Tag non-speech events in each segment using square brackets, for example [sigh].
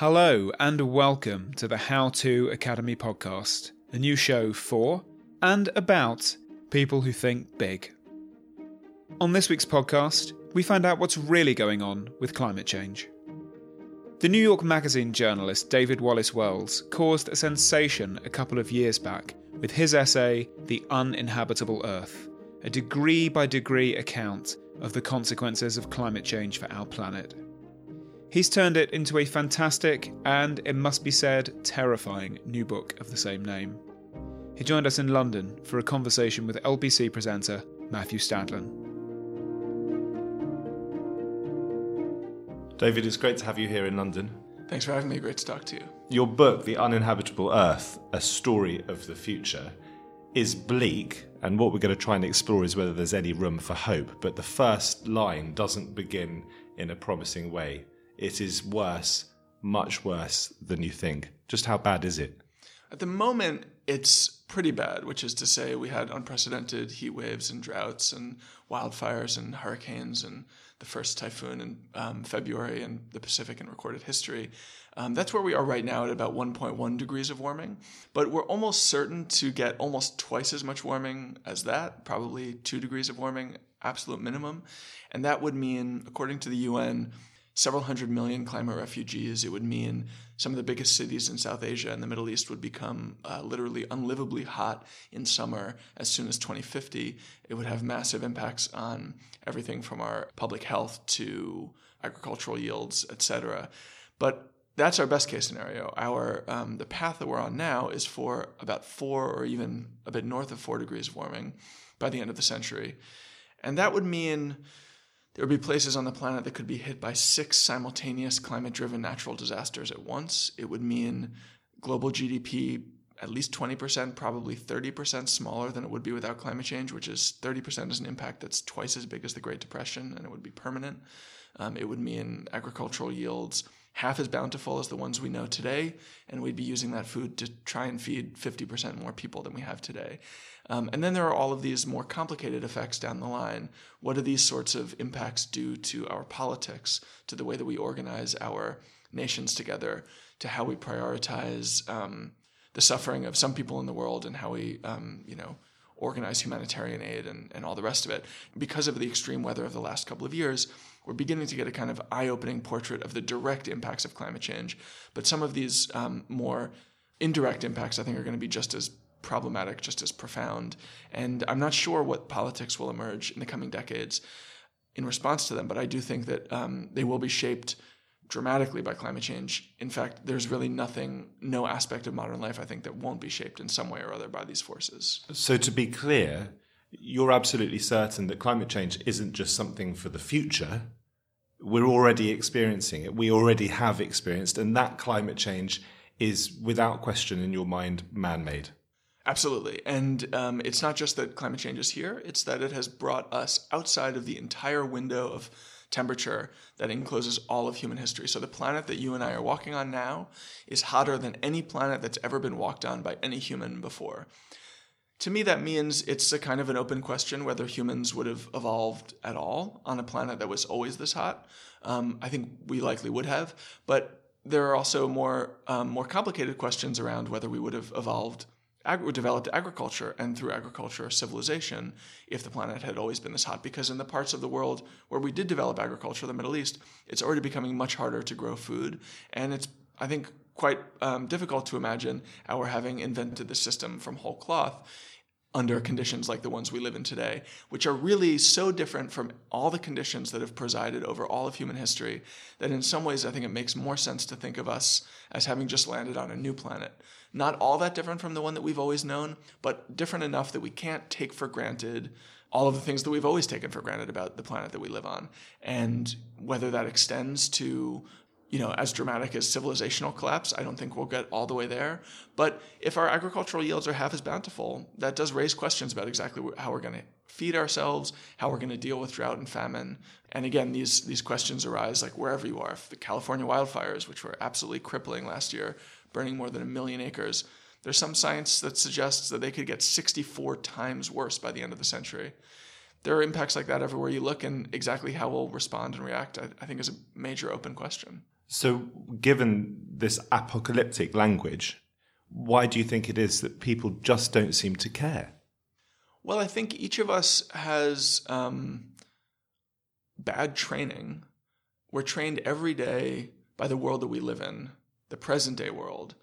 Hello, and welcome to the How To Academy podcast, a new show for and about people who think big. On this week's podcast, we find out what's really going on with climate change. The New York Magazine journalist David Wallace Wells caused a sensation a couple of years back with his essay, The Uninhabitable Earth, a degree by degree account of the consequences of climate change for our planet. He's turned it into a fantastic and, it must be said, terrifying new book of the same name. He joined us in London for a conversation with LBC presenter Matthew Stadlen. David, it's great to have you here in London. Thanks for having me. Great to talk to you. Your book, The Uninhabitable Earth A Story of the Future, is bleak, and what we're going to try and explore is whether there's any room for hope. But the first line doesn't begin in a promising way. It is worse, much worse than you think. Just how bad is it? At the moment, it's pretty bad, which is to say, we had unprecedented heat waves and droughts and wildfires and hurricanes and the first typhoon in um, February in the Pacific in recorded history. Um, that's where we are right now at about 1.1 degrees of warming. But we're almost certain to get almost twice as much warming as that, probably two degrees of warming, absolute minimum. And that would mean, according to the UN, several hundred million climate refugees. It would mean some of the biggest cities in South Asia and the Middle East would become uh, literally unlivably hot in summer as soon as 2050. It would have massive impacts on everything from our public health to agricultural yields, etc. But that's our best case scenario. Our um, the path that we're on now is for about four or even a bit north of four degrees warming by the end of the century, and that would mean there would be places on the planet that could be hit by six simultaneous climate driven natural disasters at once. It would mean global GDP at least 20%, probably 30% smaller than it would be without climate change, which is 30% is an impact that's twice as big as the Great Depression, and it would be permanent. Um, it would mean agricultural yields half as bountiful as the ones we know today, and we'd be using that food to try and feed 50% more people than we have today. Um, and then there are all of these more complicated effects down the line. What do these sorts of impacts do to our politics, to the way that we organize our nations together, to how we prioritize um, the suffering of some people in the world, and how we, um, you know, organize humanitarian aid and, and all the rest of it. Because of the extreme weather of the last couple of years, we're beginning to get a kind of eye opening portrait of the direct impacts of climate change. But some of these um, more indirect impacts, I think, are going to be just as problematic, just as profound. And I'm not sure what politics will emerge in the coming decades in response to them, but I do think that um, they will be shaped dramatically by climate change. In fact, there's really nothing, no aspect of modern life, I think, that won't be shaped in some way or other by these forces. So, to be clear, you're absolutely certain that climate change isn't just something for the future. We're already experiencing it. We already have experienced, and that climate change is without question in your mind man made. Absolutely. And um, it's not just that climate change is here, it's that it has brought us outside of the entire window of temperature that encloses all of human history. So the planet that you and I are walking on now is hotter than any planet that's ever been walked on by any human before. To me, that means it's a kind of an open question whether humans would have evolved at all on a planet that was always this hot. Um, I think we likely would have, but there are also more um, more complicated questions around whether we would have evolved ag- developed agriculture and through agriculture civilization if the planet had always been this hot because in the parts of the world where we did develop agriculture the middle east it's already becoming much harder to grow food. And it's i think quite um, difficult to imagine our having invented the system from whole cloth under conditions like the ones we live in today, which are really so different from all the conditions that have presided over all of human history that in some ways I think it makes more sense to think of us as having just landed on a new planet. Not all that different from the one that we've always known, but different enough that we can't take for granted all of the things that we've always taken for granted about the planet that we live on. And whether that extends to you know, as dramatic as civilizational collapse. I don't think we'll get all the way there. But if our agricultural yields are half as bountiful, that does raise questions about exactly how we're going to feed ourselves, how we're going to deal with drought and famine. And again, these these questions arise like wherever you are. If the California wildfires, which were absolutely crippling last year, burning more than a million acres, there's some science that suggests that they could get 64 times worse by the end of the century. There are impacts like that everywhere you look, and exactly how we'll respond and react, I, I think, is a major open question. So, given this apocalyptic language, why do you think it is that people just don't seem to care? Well, I think each of us has um, bad training. We're trained every day by the world that we live in, the present day world.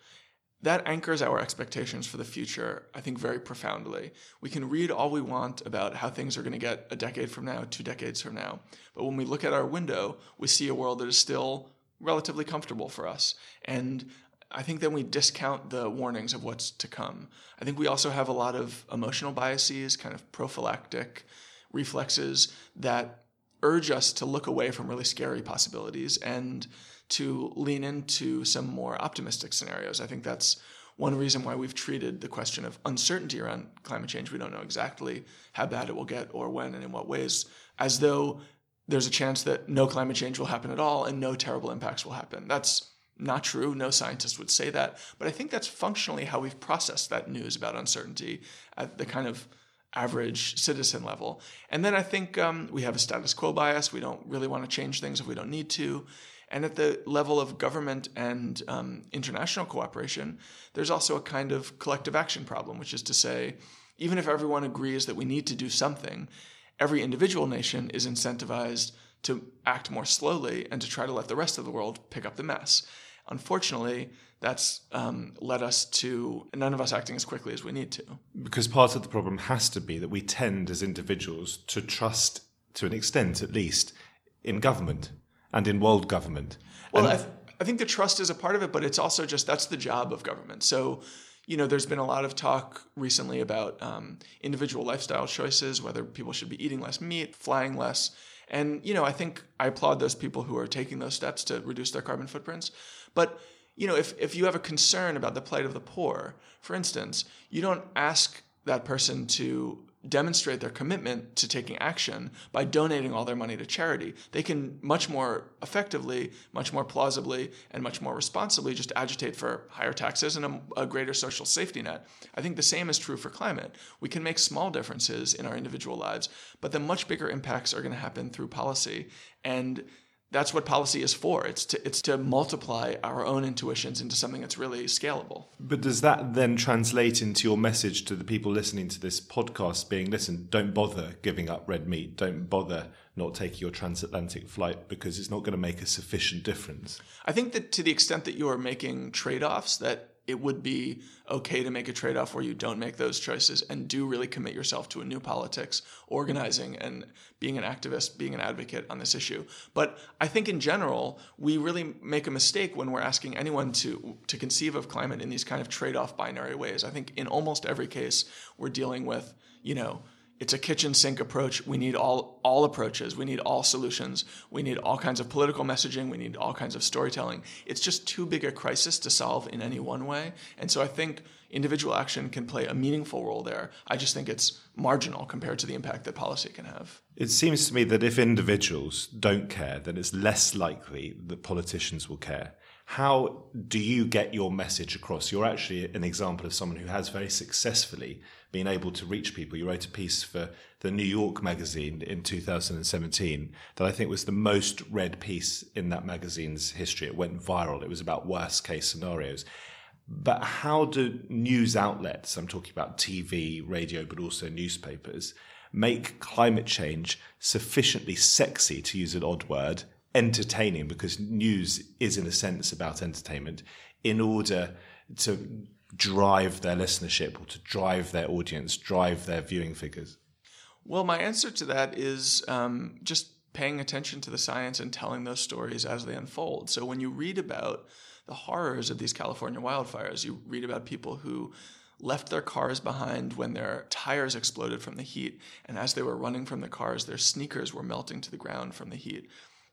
That anchors our expectations for the future, I think, very profoundly. We can read all we want about how things are going to get a decade from now, two decades from now. But when we look at our window, we see a world that is still relatively comfortable for us. And I think then we discount the warnings of what's to come. I think we also have a lot of emotional biases, kind of prophylactic reflexes that urge us to look away from really scary possibilities and to lean into some more optimistic scenarios. I think that's one reason why we've treated the question of uncertainty around climate change. We don't know exactly how bad it will get or when and in what ways, as though there's a chance that no climate change will happen at all and no terrible impacts will happen. That's not true. No scientist would say that. But I think that's functionally how we've processed that news about uncertainty at the kind of average citizen level. And then I think um, we have a status quo bias. We don't really want to change things if we don't need to. And at the level of government and um, international cooperation, there's also a kind of collective action problem, which is to say, even if everyone agrees that we need to do something, every individual nation is incentivized to act more slowly and to try to let the rest of the world pick up the mess. Unfortunately, that's um, led us to none of us acting as quickly as we need to. Because part of the problem has to be that we tend as individuals to trust, to an extent at least, in government and in world government. Well, and I, th- I think the trust is a part of it, but it's also just that's the job of government. So you know, there's been a lot of talk recently about um, individual lifestyle choices, whether people should be eating less meat, flying less. And, you know, I think I applaud those people who are taking those steps to reduce their carbon footprints. But, you know, if, if you have a concern about the plight of the poor, for instance, you don't ask that person to demonstrate their commitment to taking action by donating all their money to charity. They can much more effectively, much more plausibly, and much more responsibly just agitate for higher taxes and a, a, greater social safety net. I think the same is true for climate. We can make small differences in our individual lives, but the much bigger impacts are going to happen through policy. And that's what policy is for. It's to it's to multiply our own intuitions into something that's really scalable. But does that then translate into your message to the people listening to this podcast being listen, don't bother giving up red meat, don't bother not taking your transatlantic flight because it's not going to make a sufficient difference? I think that to the extent that you are making trade-offs that it would be okay to make a trade off where you don't make those choices and do really commit yourself to a new politics, organizing and being an activist, being an advocate on this issue. But I think in general, we really make a mistake when we're asking anyone to, to conceive of climate in these kind of trade off binary ways. I think in almost every case, we're dealing with, you know, it's a kitchen sink approach. We need all all approaches. We need all solutions. We need all kinds of political messaging. We need all kinds of storytelling. It's just too big a crisis to solve in any one way. And so I think individual action can play a meaningful role there. I just think it's marginal compared to the impact that policy can have. It seems to me that if individuals don't care, then it's less likely that politicians will care. How do you get your message across? You're actually an example of someone who has very successfully been able to reach people. You wrote a piece for the New York magazine in 2017 that I think was the most read piece in that magazine's history. It went viral. It was about worst case scenarios. But how do news outlets, I'm talking about TV, radio, but also newspapers, make climate change sufficiently sexy, to use an odd word, entertaining, because news is, in a sense, about entertainment, in order to drive their listenership or to drive their audience, drive their viewing figures? Well, my answer to that is um, just paying attention to the science and telling those stories as they unfold. So when you read about the horrors of these California wildfires, you read about people who left their cars behind when their tires exploded from the heat, and as they were running from the cars, their sneakers were melting to the ground from the heat.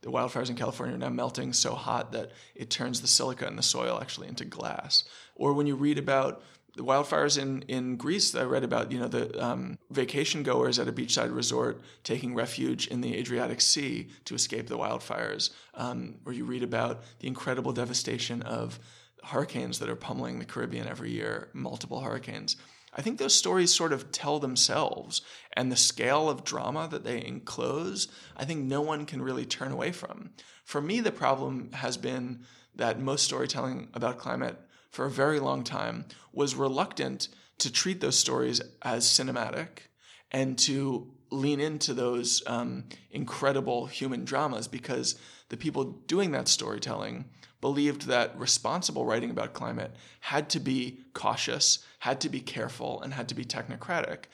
The wildfires in California are now melting so hot that it turns the silica in the soil actually into glass. Or when you read about the wildfires in, in Greece, I read about you know the um, vacation goers at a beachside resort taking refuge in the Adriatic Sea to escape the wildfires. Um, or you read about the incredible devastation of hurricanes that are pummeling the Caribbean every year, multiple hurricanes. I think those stories sort of tell themselves, and the scale of drama that they enclose, I think no one can really turn away from. For me, the problem has been that most storytelling about climate for a very long time was reluctant to treat those stories as cinematic and to lean into those um, incredible human dramas because the people doing that storytelling believed that responsible writing about climate had to be cautious, had to be careful, and had to be technocratic.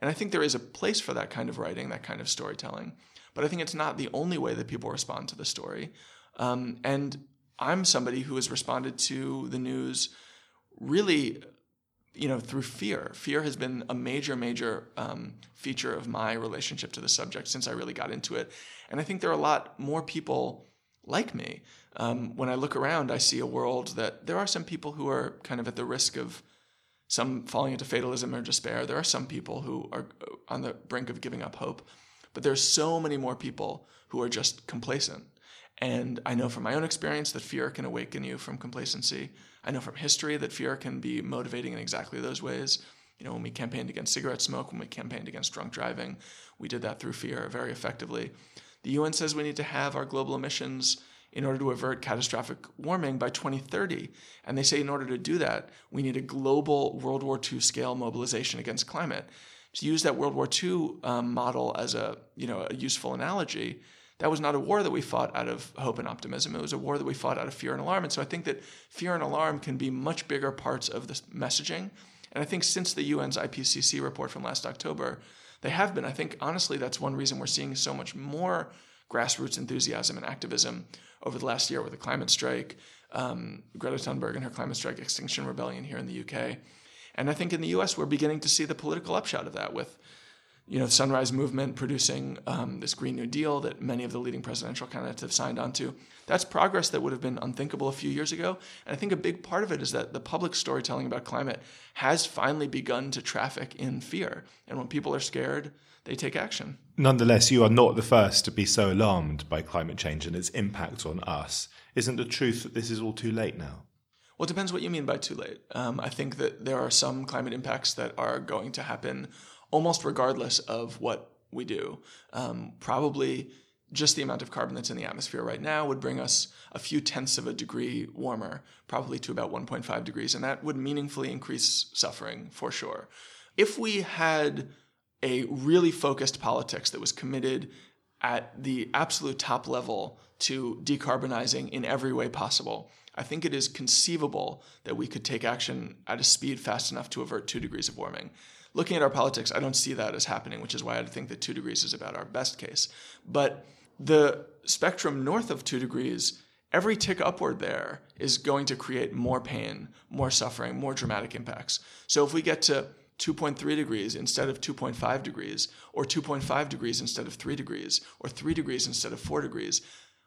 And I think there is a place for that kind of writing, that kind of storytelling. But I think it's not the only way that people respond to the story. Um, and I'm somebody who has responded to the news really you know through fear fear has been a major major um, feature of my relationship to the subject since i really got into it and i think there are a lot more people like me um, when I look around, I see a world that there are some people who are kind of at the risk of some falling into fatalism or despair. There are some people who are uh, on the brink of giving up hope, but there's so many more people who are just complacent. And I know from my own experience that fear can awaken you from complacency. I know from history that fear can be motivating in exactly those ways. You know, when we campaigned against cigarette smoke, when we campaigned against drunk driving, we did that through fear very effectively. The UN says we need to have our global emissions in order to avert catastrophic warming by 2030. And they say in order to do that, we need a global World War II scale mobilization against climate. To use that World War II um, model as a, you know, a useful analogy, that was not a war that we fought out of hope and optimism. It was a war that we fought out of fear and alarm. And so I think that fear and alarm can be much bigger parts of the messaging. And I think since the UN's IPCC report from last October, they have been. I think honestly, that's one reason we're seeing so much more grassroots enthusiasm and activism over the last year with the climate strike, um, Greta Thunberg and her climate strike extinction rebellion here in the UK. And I think in the US, we're beginning to see the political upshot of that with you know, the Sunrise Movement producing um, this Green New Deal that many of the leading presidential candidates have signed onto. That's progress that would have been unthinkable a few years ago. And I think a big part of it is that the public storytelling about climate has finally begun to traffic in fear. And when people are scared, they take action. Nonetheless, you are not the first to be so alarmed by climate change and its impact on us. Isn't the truth that this is all too late now? Well, it depends what you mean by too late. Um, I think that there are some climate impacts that are going to happen almost regardless of what we do. Um, probably just the amount of carbon that's in the atmosphere right now would bring us a few tenths of a degree warmer, probably to about 1.5 degrees, and that would meaningfully increase suffering for sure. If we had a really focused politics that was committed at the absolute top level to decarbonizing in every way possible. I think it is conceivable that we could take action at a speed fast enough to avert two degrees of warming. Looking at our politics, I don't see that as happening, which is why I think that two degrees is about our best case. But the spectrum north of two degrees, every tick upward there is going to create more pain, more suffering, more dramatic impacts. So if we get to 2.3 degrees instead of 2.5 degrees, or 2.5 degrees instead of 3 degrees, or 3 degrees instead of 4 degrees.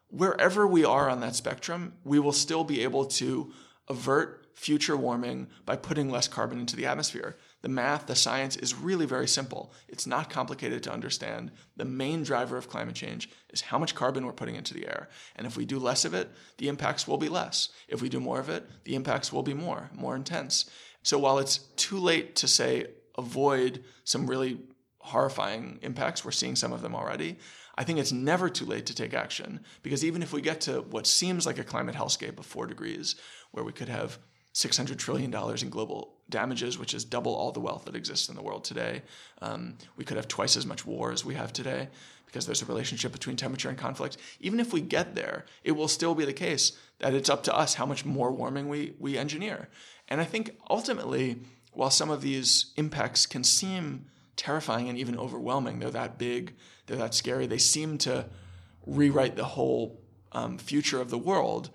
Wherever we are on that spectrum, we will still be able to avert future warming by putting less carbon into the atmosphere. The math, the science is really very simple. It's not complicated to understand. The main driver of climate change is how much carbon we're putting into the air. And if we do less of it, the impacts will be less. If we do more of it, the impacts will be more, more intense. So while it's too late to say avoid some really horrifying impacts, we're seeing some of them already. I think it's never too late to take action because even if we get to what seems like a climate hellscape of four degrees, where we could have $600 trillion in global damages, which is double all the wealth that exists in the world today. Um, we could have twice as much war as we have today because there's a relationship between temperature and conflict. Even if we get there, it will still be the case that it's up to us how much more warming we, we engineer. And I think ultimately, while some of these impacts can seem terrifying and even overwhelming, they're that big, they're that scary, they seem to rewrite the whole um, future of the world.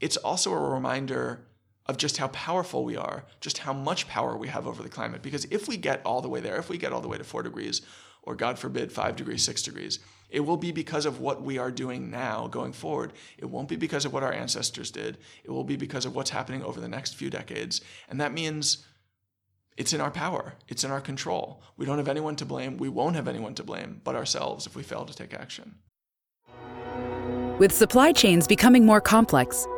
It's also a reminder of just how powerful we are, just how much power we have over the climate. Because if we get all the way there, if we get all the way to four degrees, or God forbid, five degrees, six degrees, it will be because of what we are doing now going forward. It won't be because of what our ancestors did. It will be because of what's happening over the next few decades. And that means it's in our power, it's in our control. We don't have anyone to blame. We won't have anyone to blame but ourselves if we fail to take action. With supply chains becoming more complex,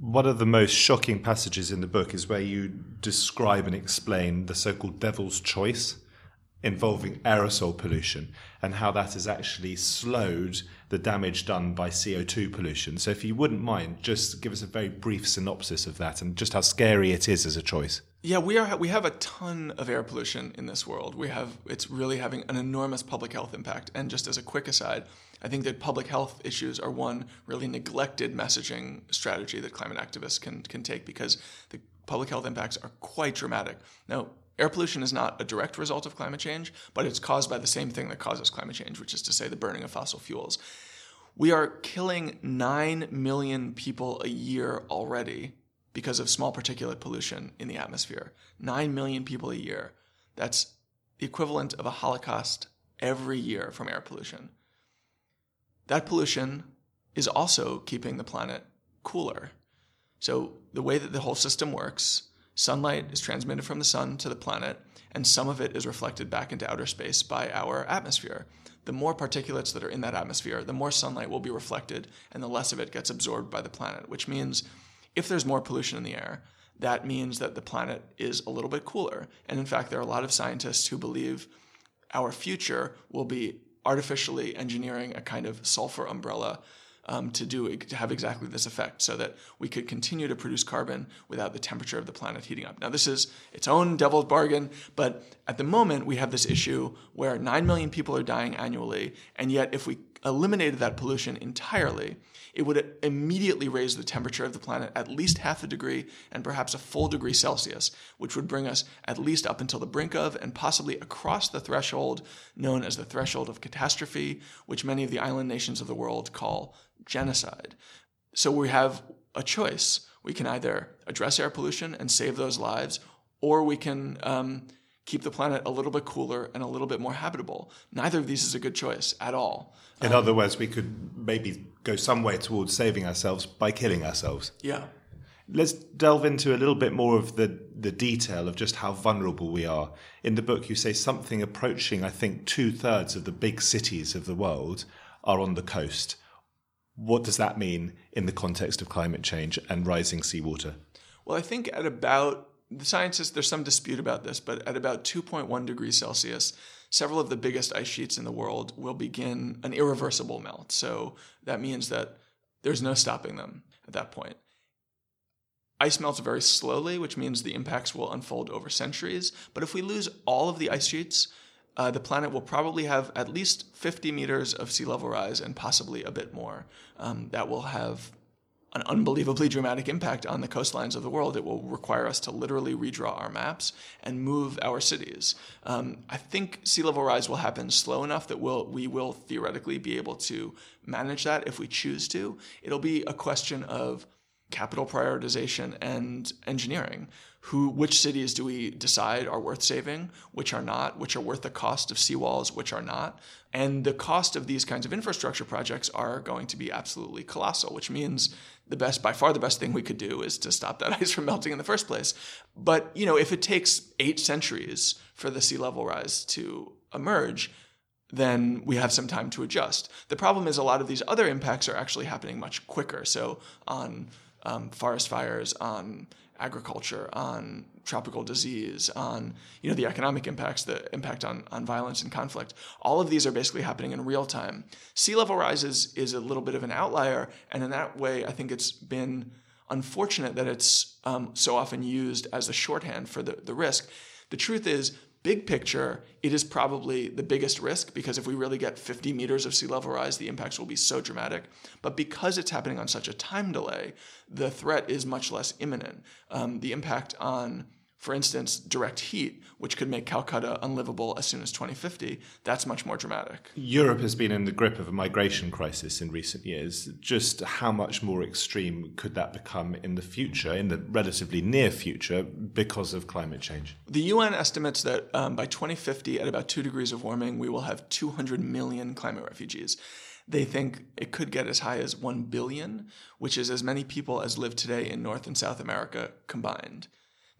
One of the most shocking passages in the book is where you describe and explain the so called devil's choice involving aerosol pollution and how that has actually slowed the damage done by CO2 pollution. So, if you wouldn't mind, just give us a very brief synopsis of that and just how scary it is as a choice. Yeah, we are. We have a ton of air pollution in this world. We have. It's really having an enormous public health impact. And just as a quick aside, I think that public health issues are one really neglected messaging strategy that climate activists can can take because the public health impacts are quite dramatic. Now, air pollution is not a direct result of climate change, but it's caused by the same thing that causes climate change, which is to say the burning of fossil fuels. We are killing 9 million people a year already because of small particulate pollution in the atmosphere. 9 million people a year. That's the equivalent of a Holocaust every year from air pollution. That pollution is also keeping the planet cooler. So, the way that the whole system works, sunlight is transmitted from the sun to the planet, and some of it is reflected back into outer space by our atmosphere. The more particulates that are in that atmosphere, the more sunlight will be reflected, and the less of it gets absorbed by the planet, which means if there's more pollution in the air, that means that the planet is a little bit cooler. And in fact, there are a lot of scientists who believe our future will be artificially engineering a kind of sulfur umbrella um, to do to have exactly this effect, so that we could continue to produce carbon without the temperature of the planet heating up. Now, this is its own devil's bargain, but at the moment we have this issue where nine million people are dying annually, and yet if we eliminated that pollution entirely, it would immediately raise the temperature of the planet at least half a degree and perhaps a full degree Celsius, which would bring us at least up until the brink of and possibly across the threshold known as the threshold of catastrophe, which many of the island nations of the world call genocide. So we have a choice. We can either address air pollution and save those lives, or we can um, keep the planet a little bit cooler and a little bit more habitable. Neither of these is a good choice at all. In um, other words, we could maybe go some way towards saving ourselves by killing ourselves. Yeah. Let's delve into a little bit more of the, the detail of just how vulnerable we are. In the book, you say something approaching, I think, two thirds of the big cities of the world are on the coast. What does that mean in the context of climate change and rising seawater? Well, I think at about the scientists, there's some dispute about this, but at about 2.1 degrees Celsius, several of the biggest ice sheets in the world will begin an irreversible melt. So that means that there's no stopping them at that point. Ice melts very slowly, which means the impacts will unfold over centuries. But if we lose all of the ice sheets, uh, the planet will probably have at least 50 meters of sea level rise and possibly a bit more. Um, that will have an unbelievably dramatic impact on the coastlines of the world. It will require us to literally redraw our maps and move our cities. Um, I think sea level rise will happen slow enough that we'll, we will theoretically be able to manage that if we choose to. It'll be a question of capital prioritization and engineering. Who, which cities do we decide are worth saving, which are not, which are worth the cost of seawalls, which are not? And the cost of these kinds of infrastructure projects are going to be absolutely colossal, which means the best, by far the best thing we could do is to stop that [laughs] ice from melting in the first place. But, you know, if it takes eight centuries for the sea level rise to emerge, then we have some time to adjust. The problem is a lot of these other impacts are actually happening much quicker. So on um, forest fires, on agriculture, on tropical disease, on you know the economic impacts, the impact on, on violence and conflict. All of these are basically happening in real time. Sea level rise is, is a little bit of an outlier, and in that way, I think it's been unfortunate that it's um, so often used as a shorthand for the, the risk. The truth is, Big picture, it is probably the biggest risk because if we really get 50 meters of sea level rise, the impacts will be so dramatic. But because it's happening on such a time delay, the threat is much less imminent. Um, the impact on for instance, direct heat, which could make Calcutta unlivable as soon as 2050, that's much more dramatic. Europe has been in the grip of a migration crisis in recent years. Just how much more extreme could that become in the future, in the relatively near future, because of climate change? The UN estimates that um, by 2050, at about two degrees of warming, we will have 200 million climate refugees. They think it could get as high as 1 billion, which is as many people as live today in North and South America combined.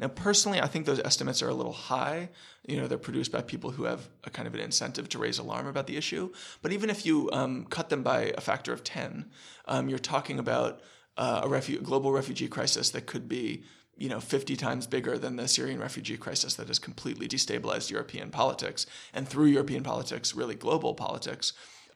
Now, personally, I think those estimates are a little high. You know, they're produced by people who have a kind of an incentive to raise alarm about the issue. But even if you um, cut them by a factor of 10, um, you're talking about uh, a refu- global refugee crisis that could be you know 50 times bigger than the Syrian refugee crisis that has completely destabilized European politics and through European politics really global politics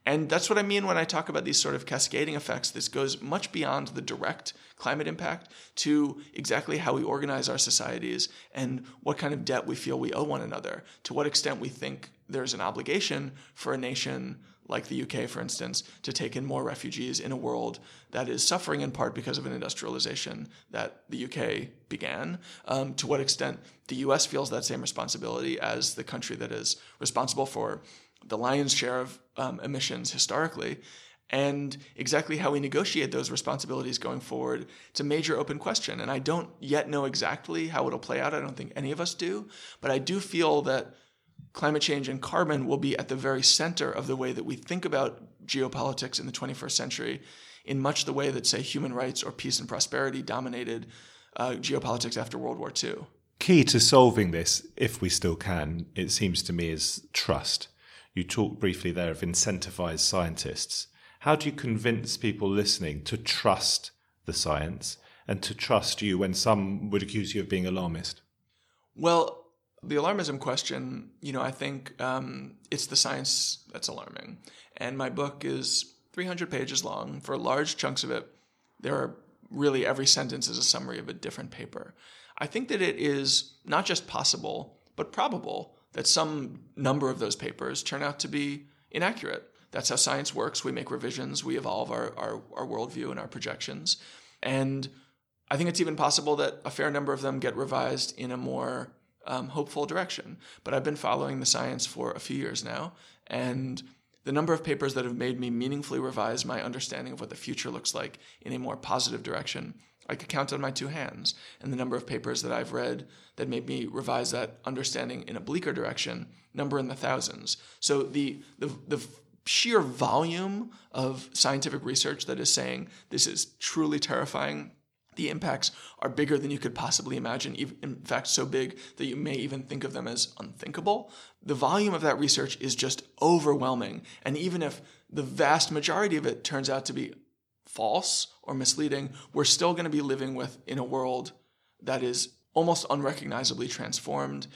and that's what I mean when I talk about these sort of cascading effects. This goes much beyond the direct climate impact to exactly how we organize our societies and what kind of debt we feel we owe one another, to what extent we think there's an obligation for a nation like the UK, for instance, to take in more refugees in a world that is suffering in part because of an industrialization that the UK began. Um, to what extent the US feels that same responsibility as the country that is responsible for the lion's share of um, emissions historically. And exactly how we negotiate those responsibilities going forward, it's a major open question. And I don't yet know exactly how it'll play out. I don't think any of us do. But I do feel that climate change and carbon will be at the very center of the way that we think about geopolitics in the 21st century, in much the way that, say, human rights or peace and prosperity dominated uh, geopolitics after World War II. Key to solving this, if we still can, it seems to me, is trust. You talked briefly there of incentivized scientists. How do you convince people listening to trust the science and to trust you when some would accuse you of being alarmist? Well, the alarmism question, you know, I think um, it's the science that's alarming. And my book is 300 pages long. For large chunks of it, there are really every sentence is a summary of a different paper. I think that it is not just possible, but probable that some number of those papers turn out to be inaccurate. That's how science works. We make revisions, we evolve our, our, our worldview and our projections. And I think it's even possible that a fair number of them get revised in a more um, hopeful direction. But I've been following the science for a few years now, and the number of papers that have made me meaningfully revise my understanding of what the future looks like in a more positive direction I could count on my two hands. And the number of papers that I've read that made me revise that understanding in a bleaker direction number in the thousands. So the, the, the sheer volume of scientific research that is saying this is truly terrifying. The impacts are bigger than you could possibly imagine, in fact, so big that you may even think of them as unthinkable. The volume of that research is just overwhelming. And even if the vast majority of it turns out to be false or misleading, we're still going to be living with in a world that is almost unrecognizably transformed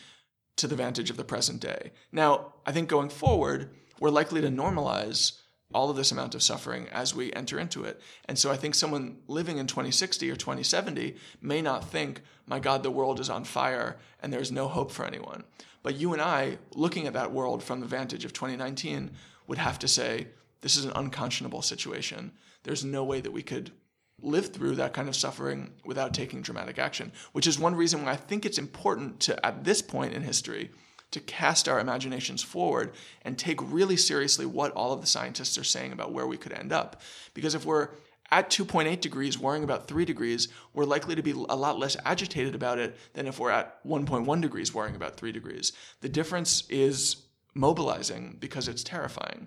to the vantage of the present day. Now, I think going forward, we're likely to normalize all of this amount of suffering as we enter into it. And so I think someone living in 2060 or 2070 may not think, my God, the world is on fire and there's no hope for anyone. But you and I, looking at that world from the vantage of 2019, would have to say, this is an unconscionable situation. There's no way that we could live through that kind of suffering without taking dramatic action, which is one reason why I think it's important to, at this point in history, to cast our imaginations forward and take really seriously what all of the scientists are saying about where we could end up. Because if we're at 2.8 degrees worrying about 3 degrees, we're likely to be a lot less agitated about it than if we're at 1.1 degrees worrying about 3 degrees. The difference is mobilizing because it's terrifying.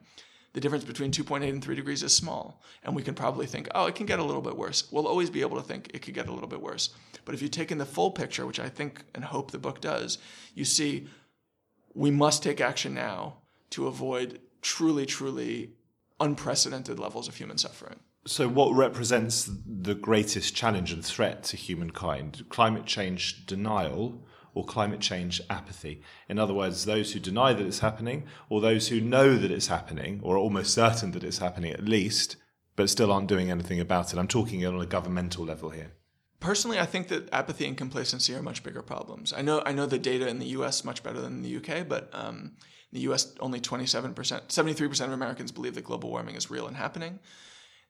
The difference between 2.8 and 3 degrees is small, and we can probably think, oh, it can get a little bit worse. We'll always be able to think it could get a little bit worse. But if you take in the full picture, which I think and hope the book does, you see we must take action now to avoid truly, truly unprecedented levels of human suffering. So, what represents the greatest challenge and threat to humankind? Climate change denial or climate change apathy? In other words, those who deny that it's happening, or those who know that it's happening, or are almost certain that it's happening at least, but still aren't doing anything about it? I'm talking on a governmental level here. Personally, I think that apathy and complacency are much bigger problems. I know I know the data in the U.S. much better than the UK, but um, in the U.S. only 27 percent, 73 percent of Americans believe that global warming is real and happening.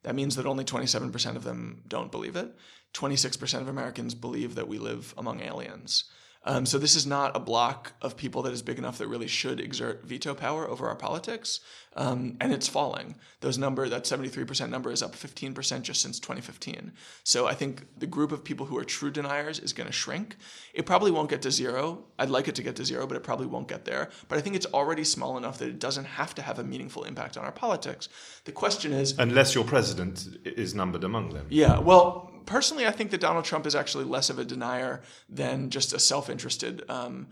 That means that only 27 percent of them don't believe it. 26 percent of Americans believe that we live among aliens. Um, so this is not a block of people that is big enough that really should exert veto power over our politics, um, and it's falling. Those number, that 73% number, is up 15% just since 2015. So I think the group of people who are true deniers is going to shrink. It probably won't get to zero. I'd like it to get to zero, but it probably won't get there. But I think it's already small enough that it doesn't have to have a meaningful impact on our politics. The question is, unless your president is numbered among them. Yeah. Well, personally, I think that Donald Trump is actually less of a denier than just a self interested um,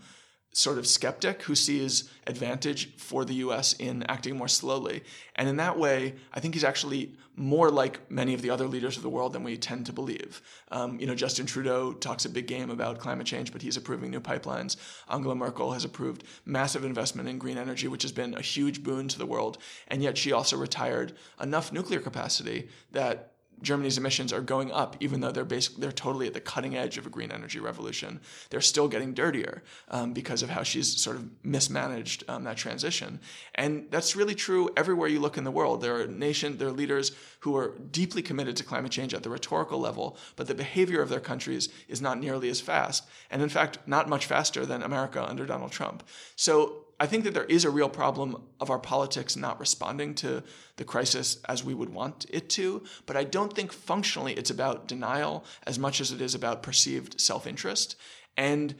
sort of skeptic who sees advantage for the US in acting more slowly. And in that way, I think he's actually more like many of the other leaders of the world than we tend to believe. Um, you know, Justin Trudeau talks a big game about climate change, but he's approving new pipelines. Angela Merkel has approved massive investment in green energy, which has been a huge boon to the world. And yet she also retired enough nuclear capacity that Germany's emissions are going up, even though they're basically they're totally at the cutting edge of a green energy revolution. They're still getting dirtier um, because of how she's sort of mismanaged um, that transition, and that's really true everywhere you look in the world. There are nations, there are leaders who are deeply committed to climate change at the rhetorical level, but the behavior of their countries is not nearly as fast, and in fact, not much faster than America under Donald Trump. So I think that there is a real problem of our politics not responding to the crisis as we would want it to, but I don't think functionally it's about denial as much as it is about perceived self interest. And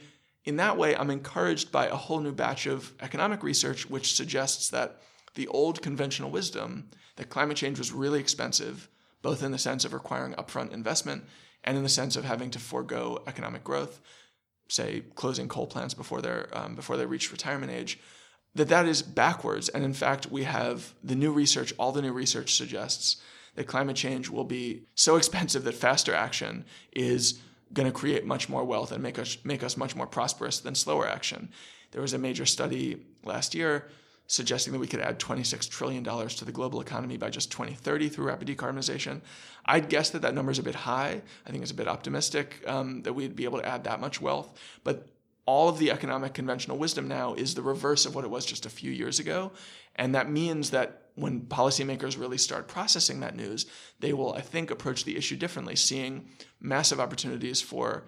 in that way, I'm encouraged by a whole new batch of economic research which suggests that the old conventional wisdom that climate change was really expensive, both in the sense of requiring upfront investment and in the sense of having to forego economic growth, say closing coal plants before they're um, before they reach retirement age, that that is backwards. And in fact, we have the new research. All the new research suggests that climate change will be so expensive that faster action is going to create much more wealth and make us make us much more prosperous than slower action. There was a major study last year suggesting that we could add $26 trillion to the global economy by just 2030 through rapid decarbonization. I'd guess that that number is a bit high. I think it's a bit optimistic um, that we'd be able to add that much wealth. But all of the economic conventional wisdom now is the reverse of what it was just a few years ago. And that means that when policymakers really start processing that news, they will, I think, approach the issue differently, seeing massive opportunities for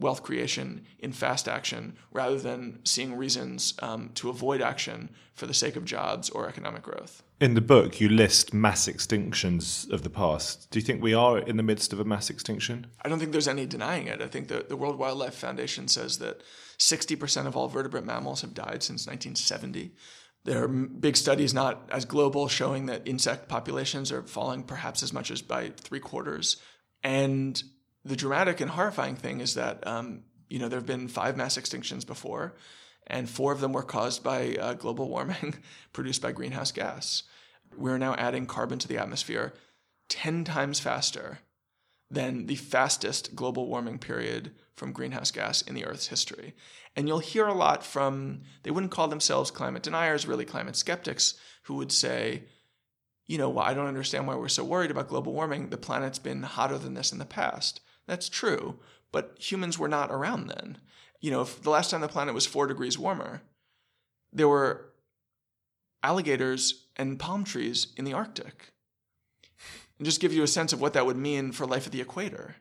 wealth creation in fast action rather than seeing reasons um, to avoid action for the sake of jobs or economic growth. In the book, you list mass extinctions of the past. Do you think we are in the midst of a mass extinction? I don't think there's any denying it. I think that the World Wildlife Foundation says that 60% of all vertebrate mammals have died since 1970. There are big studies, not as global, showing that insect populations are falling perhaps as much as by three quarters. And the dramatic and horrifying thing is that um, you know there have been five mass extinctions before, and four of them were caused by uh, global warming [laughs] produced by greenhouse gas. We're now adding carbon to the atmosphere ten times faster than the fastest global warming period from greenhouse gas in the Earth's history. And you'll hear a lot from they wouldn't call themselves climate deniers, really climate skeptics, who would say you know, well, I don't understand why we're so worried about global warming. The planet's been hotter than this in the past. That's true, but humans were not around then. You know, if the last time the planet was four degrees warmer, there were alligators and palm trees in the Arctic. and just give you a sense of what that would mean for life at the equator.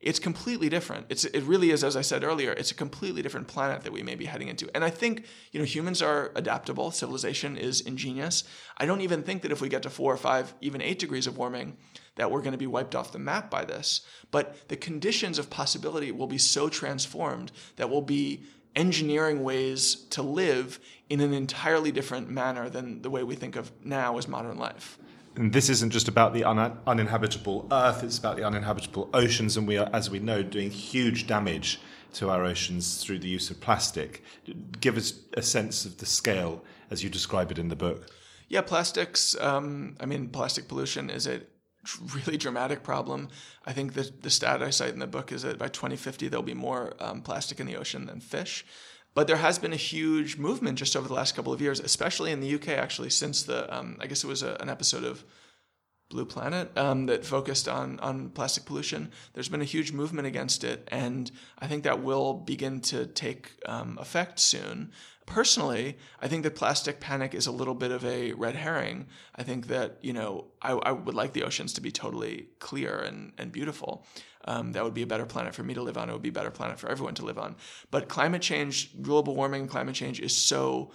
It's completely different. It's it really is, as I said earlier, it's a completely different planet that we may be heading into. And I think you know humans are adaptable. Civilization is ingenious. I don't even think that if we get to four or five, even eight degrees of warming, that we're going to be wiped off the map by this. But the conditions of possibility will be so transformed that we'll be engineering ways to live in an entirely different manner than the way we think of now as modern life. And this isn't just about the un- uninhabitable Earth; it's about the uninhabitable oceans, and we are, as we know, doing huge damage to our oceans through the use of plastic. Give us a sense of the scale as you describe it in the book. Yeah, plastics. Um, I mean, plastic pollution is a really dramatic problem. I think that the stat I cite in the book is that by 2050 there'll be more um, plastic in the ocean than fish. But there has been a huge movement just over the last couple of years, especially in the UK, actually, since the, um, I guess it was a, an episode of Blue Planet um, that focused on, on plastic pollution. There's been a huge movement against it, and I think that will begin to take um, effect soon. Personally, I think that plastic panic is a little bit of a red herring. I think that, you know, I, I would like the oceans to be totally clear and, and beautiful. Um, that would be a better planet for me to live on. It would be a better planet for everyone to live on. But climate change, global warming, climate change is so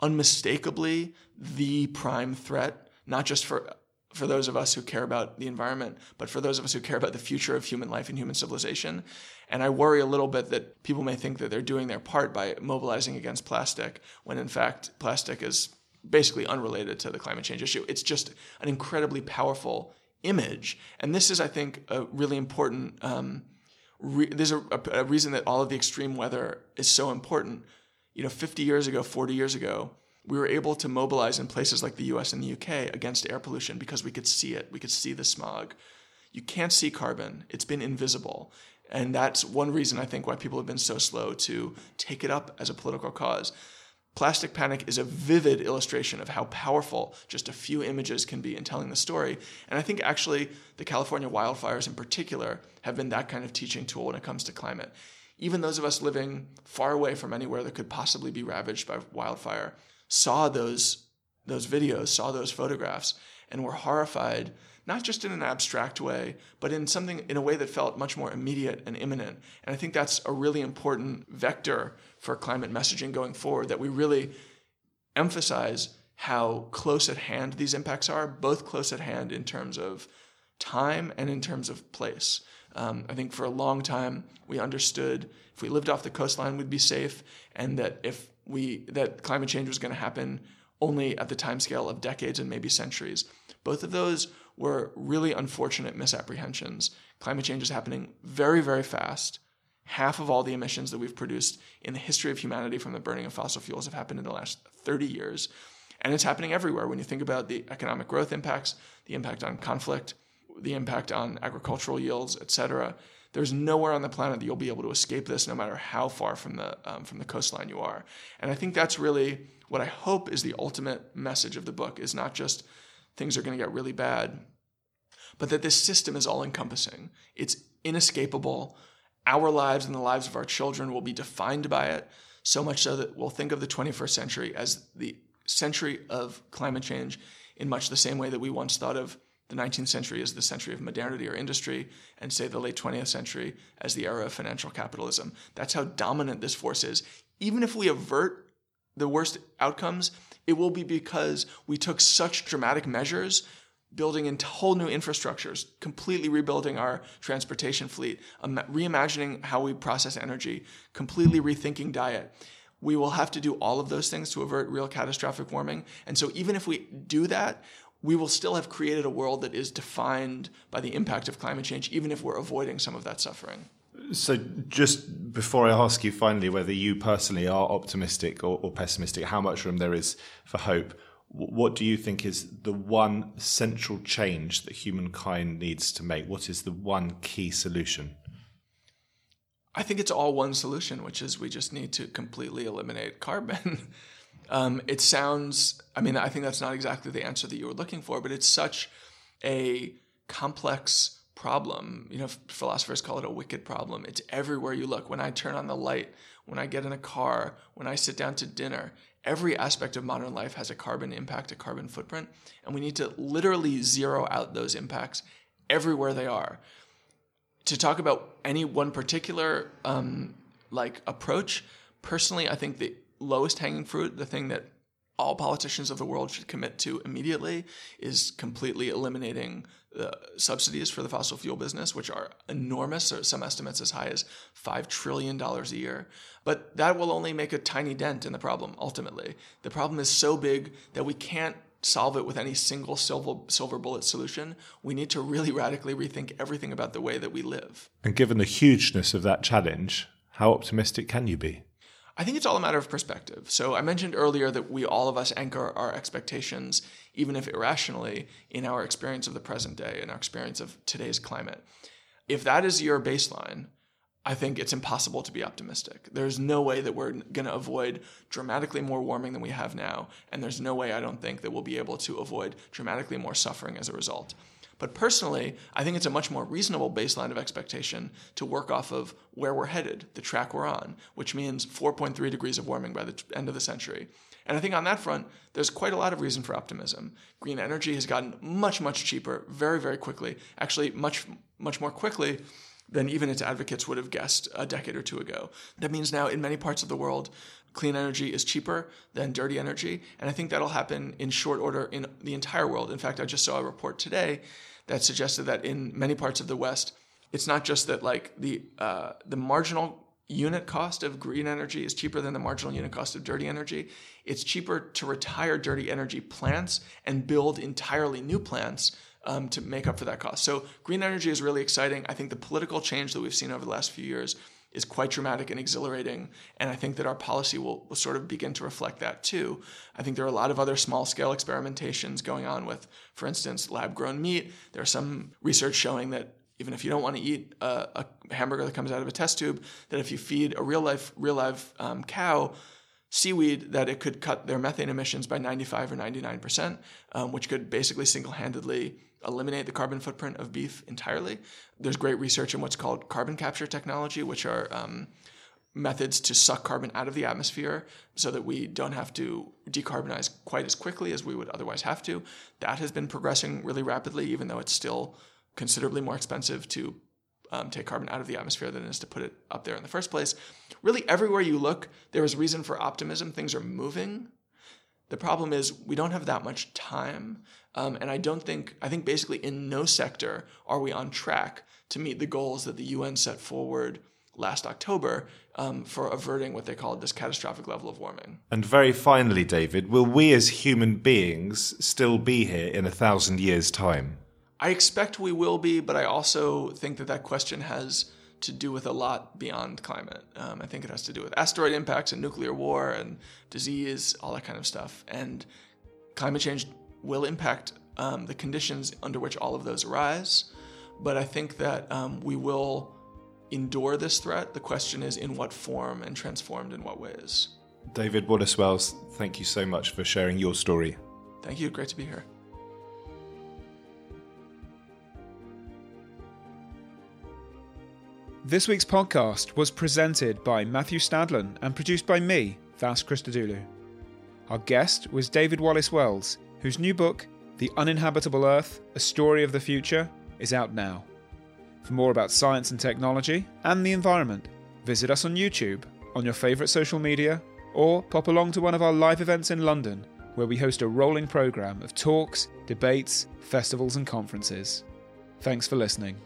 unmistakably the prime threat, not just for for those of us who care about the environment, but for those of us who care about the future of human life and human civilization. And I worry a little bit that people may think that they're doing their part by mobilizing against plastic, when in fact, plastic is basically unrelated to the climate change issue. It's just an incredibly powerful image. And this is, I think, a really important. Um, re- there's a, a, a reason that all of the extreme weather is so important. You know, 50 years ago, 40 years ago, we were able to mobilize in places like the US and the UK against air pollution because we could see it. We could see the smog. You can't see carbon, it's been invisible. And that's one reason I think why people have been so slow to take it up as a political cause. Plastic Panic is a vivid illustration of how powerful just a few images can be in telling the story. And I think actually the California wildfires in particular have been that kind of teaching tool when it comes to climate. Even those of us living far away from anywhere that could possibly be ravaged by wildfire saw those, those videos, saw those photographs, and were horrified not just in an abstract way, but in something in a way that felt much more immediate and imminent. And I think that's a really important vector for climate messaging going forward that we really emphasize how close at hand these impacts are, both close at hand in terms of time and in terms of place. Um, I think for a long time we understood if we lived off the coastline we'd be safe, and that if we that climate change was going to happen only at the timescale of decades and maybe centuries. Both of those were really unfortunate misapprehensions. Climate change is happening very, very fast. Half of all the emissions that we've produced in the history of humanity from the burning of fossil fuels have happened in the last 30 years. And it's happening everywhere when you think about the economic growth impacts, the impact on conflict, the impact on agricultural yields, et cetera. There's nowhere on the planet that you'll be able to escape this, no matter how far from the um, from the coastline you are. And I think that's really what I hope is the ultimate message of the book: is not just things are going to get really bad, but that this system is all encompassing. It's inescapable. Our lives and the lives of our children will be defined by it, so much so that we'll think of the 21st century as the century of climate change in much the same way that we once thought of the 19th century as the century of modernity or industry, and say the late 20th century as the era of financial capitalism. That's how dominant this force is. Even if we avert the worst outcomes, it will be because we took such dramatic measures building into whole new infrastructures, completely rebuilding our transportation fleet, reimagining how we process energy, completely rethinking diet. We will have to do all of those things to avert real catastrophic warming. And so, even if we do that, we will still have created a world that is defined by the impact of climate change, even if we're avoiding some of that suffering. So, just before I ask you finally whether you personally are optimistic or, or pessimistic, how much room there is for hope, what do you think is the one central change that humankind needs to make? What is the one key solution? I think it's all one solution, which is we just need to completely eliminate carbon. [laughs] um, it sounds, I mean, I think that's not exactly the answer that you were looking for, but it's such a complex problem. You know, philosophers call it a wicked problem. It's everywhere you look. When I turn on the light, when I get in a car, when I sit down to dinner, every aspect of modern life has a carbon impact, a carbon footprint, and we need to literally zero out those impacts everywhere they are. To talk about any one particular um, like approach, personally, I think the lowest hanging fruit, the thing that all politicians of the world should commit to immediately is completely eliminating the subsidies for the fossil fuel business, which are enormous, or some estimates as high as $5 trillion a year. But that will only make a tiny dent in the problem ultimately. The problem is so big that we can't solve it with any single silver, silver bullet solution. We need to really radically rethink everything about the way that we live. And given the hugeness of that challenge, how optimistic can you be? I think it's all a matter of perspective. So I mentioned earlier that we all of us anchor our expectations, even if irrationally, in our experience of the present day and our experience of today's climate. If that is your baseline, I think it's impossible to be optimistic. There's no way that we're going to avoid dramatically more warming than we have now, and there's no way I don't think that we'll be able to avoid dramatically more suffering as a result. But personally, I think it's a much more reasonable baseline of expectation to work off of where we're headed, the track we're on, which means 4.3 degrees of warming by the end of the century. And I think on that front, there's quite a lot of reason for optimism. Green energy has gotten much, much cheaper very, very quickly, actually, much, much more quickly than even its advocates would have guessed a decade or two ago. That means now in many parts of the world, clean energy is cheaper than dirty energy. And I think that'll happen in short order in the entire world. In fact, I just saw a report today that suggested that in many parts of the West, it's not just that like the uh, the marginal unit cost of green energy is cheaper than the marginal unit cost of dirty energy. It's cheaper to retire dirty energy plants and build entirely new plants um, to make up for that cost. So green energy is really exciting. I think the political change that we've seen over the last few years is quite dramatic and exhilarating. And I think that our policy will, will sort of begin to reflect that too. I think there are a lot of other small scale experimentations going on with, for instance, lab grown meat. There's some research showing that even if you don't want to eat a, a, hamburger that comes out of a test tube, that if you feed a real life, real life um, cow seaweed, that it could cut their methane emissions by 95 or 99 percent, um, which could basically single handedly eliminate the carbon footprint of beef entirely. There's great research in what's called carbon capture technology, which are um, methods to suck carbon out of the atmosphere so that we don't have to decarbonize quite as quickly as we would otherwise have to. That has been progressing really rapidly, even though it's still considerably more expensive to um, take carbon out of the atmosphere than it is to put it up there in the first place. Really, everywhere you look, there is reason for optimism. Things are moving. The problem is we don't have that much time. Um, and I don't think, I think basically in no sector are we on track to meet the goals that the UN set forward last October um, for averting what they called this catastrophic level of warming. And very finally, David, will we as human beings still be here in a thousand years' time? I expect we will be, but I also think that that question has to do with a lot beyond climate. Um, I think it has to do with asteroid impacts and nuclear war and disease, all that kind of stuff. And climate change will impact um, the conditions under which all of those arise. But I think that um, we will endure this threat. The question is in what form and transformed in what ways. David Wallace Wells, thank you so much for sharing your story. Thank you. Great to be here. This week's podcast was presented by Matthew Stadlen and produced by me, Vas Christodoulou. Our guest was David Wallace Wells, whose new book, The Uninhabitable Earth A Story of the Future, is out now. For more about science and technology and the environment, visit us on YouTube, on your favourite social media, or pop along to one of our live events in London, where we host a rolling programme of talks, debates, festivals, and conferences. Thanks for listening.